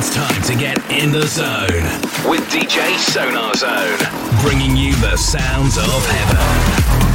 It's time to get in the zone with DJ Sonar Zone, bringing you the sounds of heaven.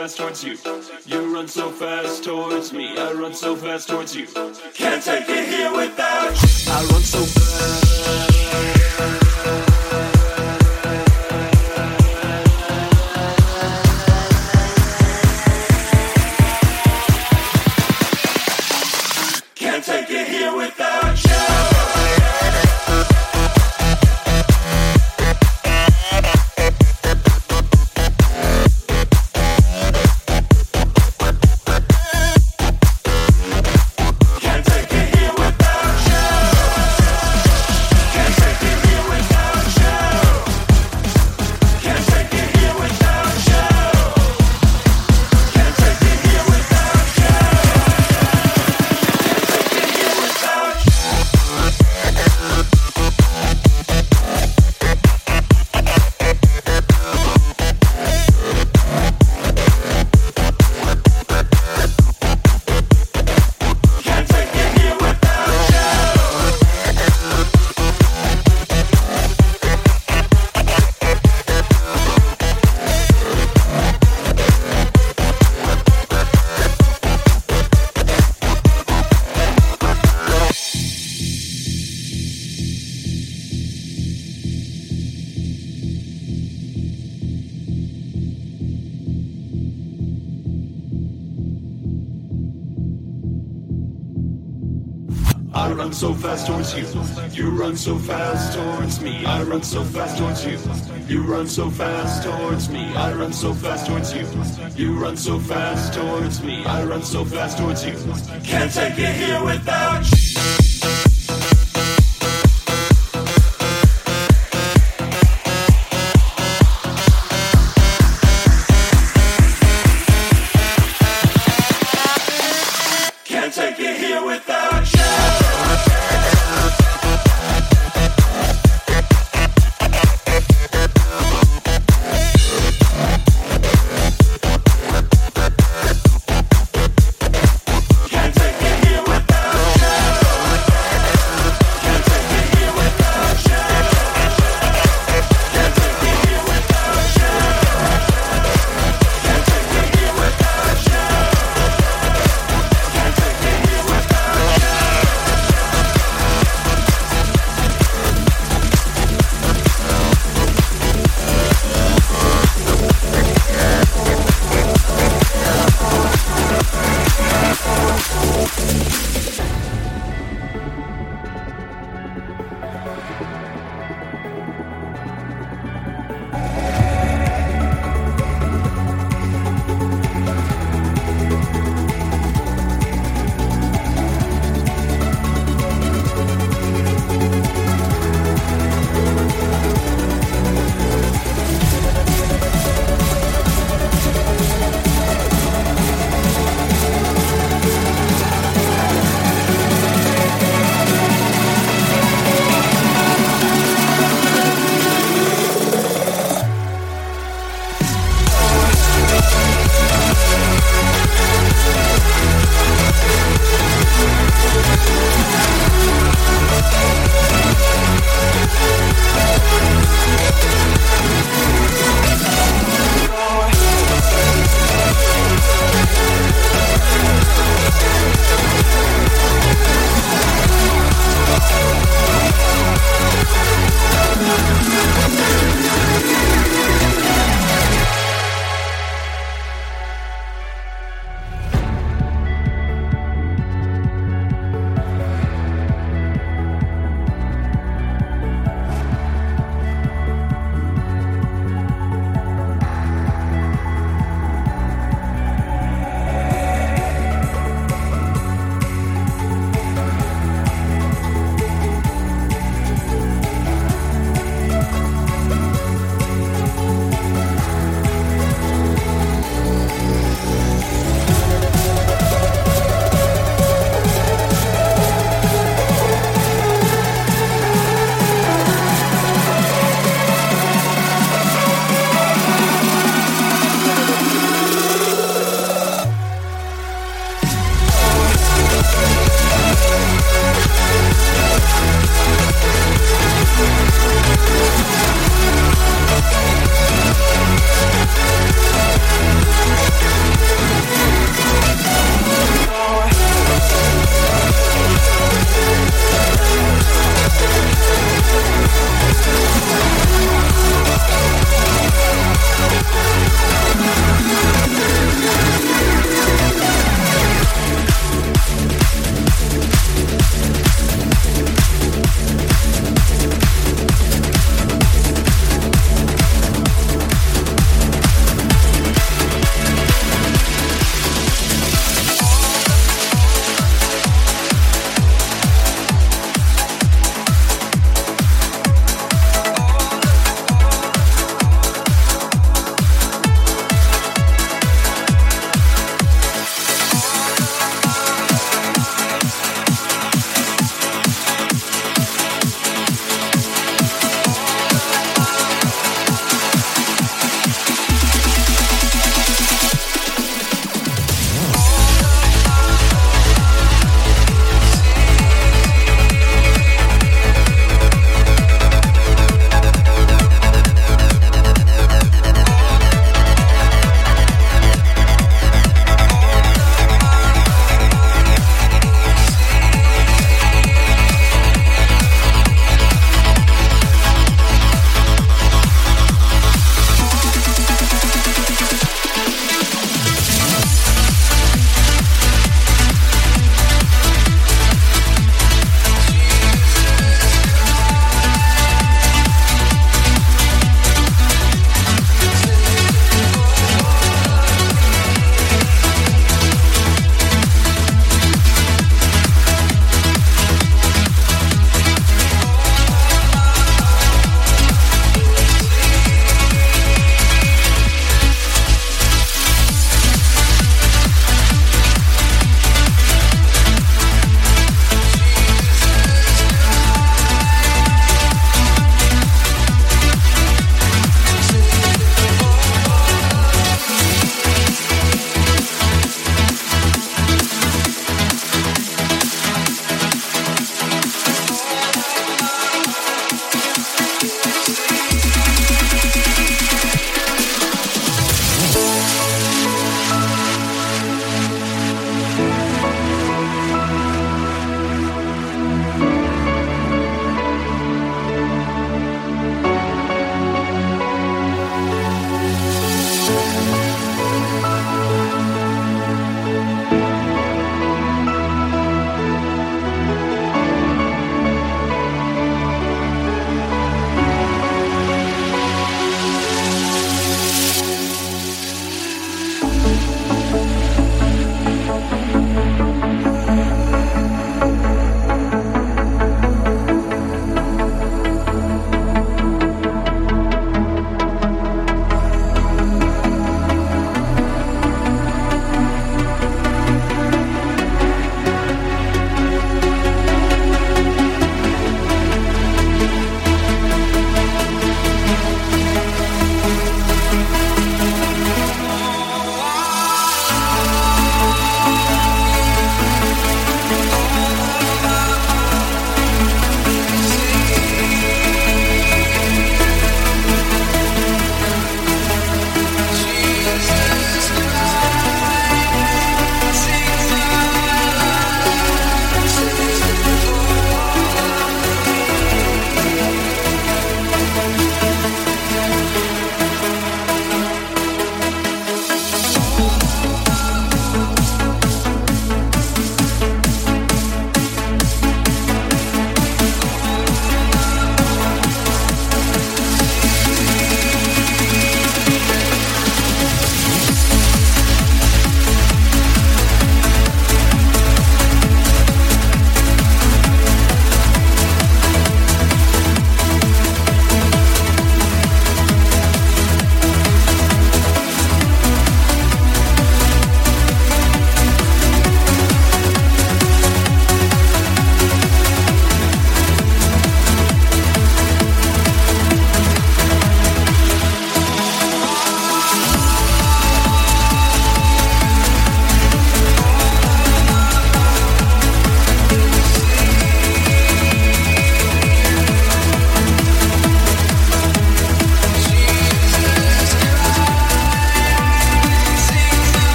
Fast towards you. You run so fast towards me, I run so fast towards you. Can't take it here without you. I run so fast. So fast towards me. I run so fast towards you. You run so fast towards me. I run so fast towards you. You run so fast towards me. I run so fast towards you. Can't take it here without you.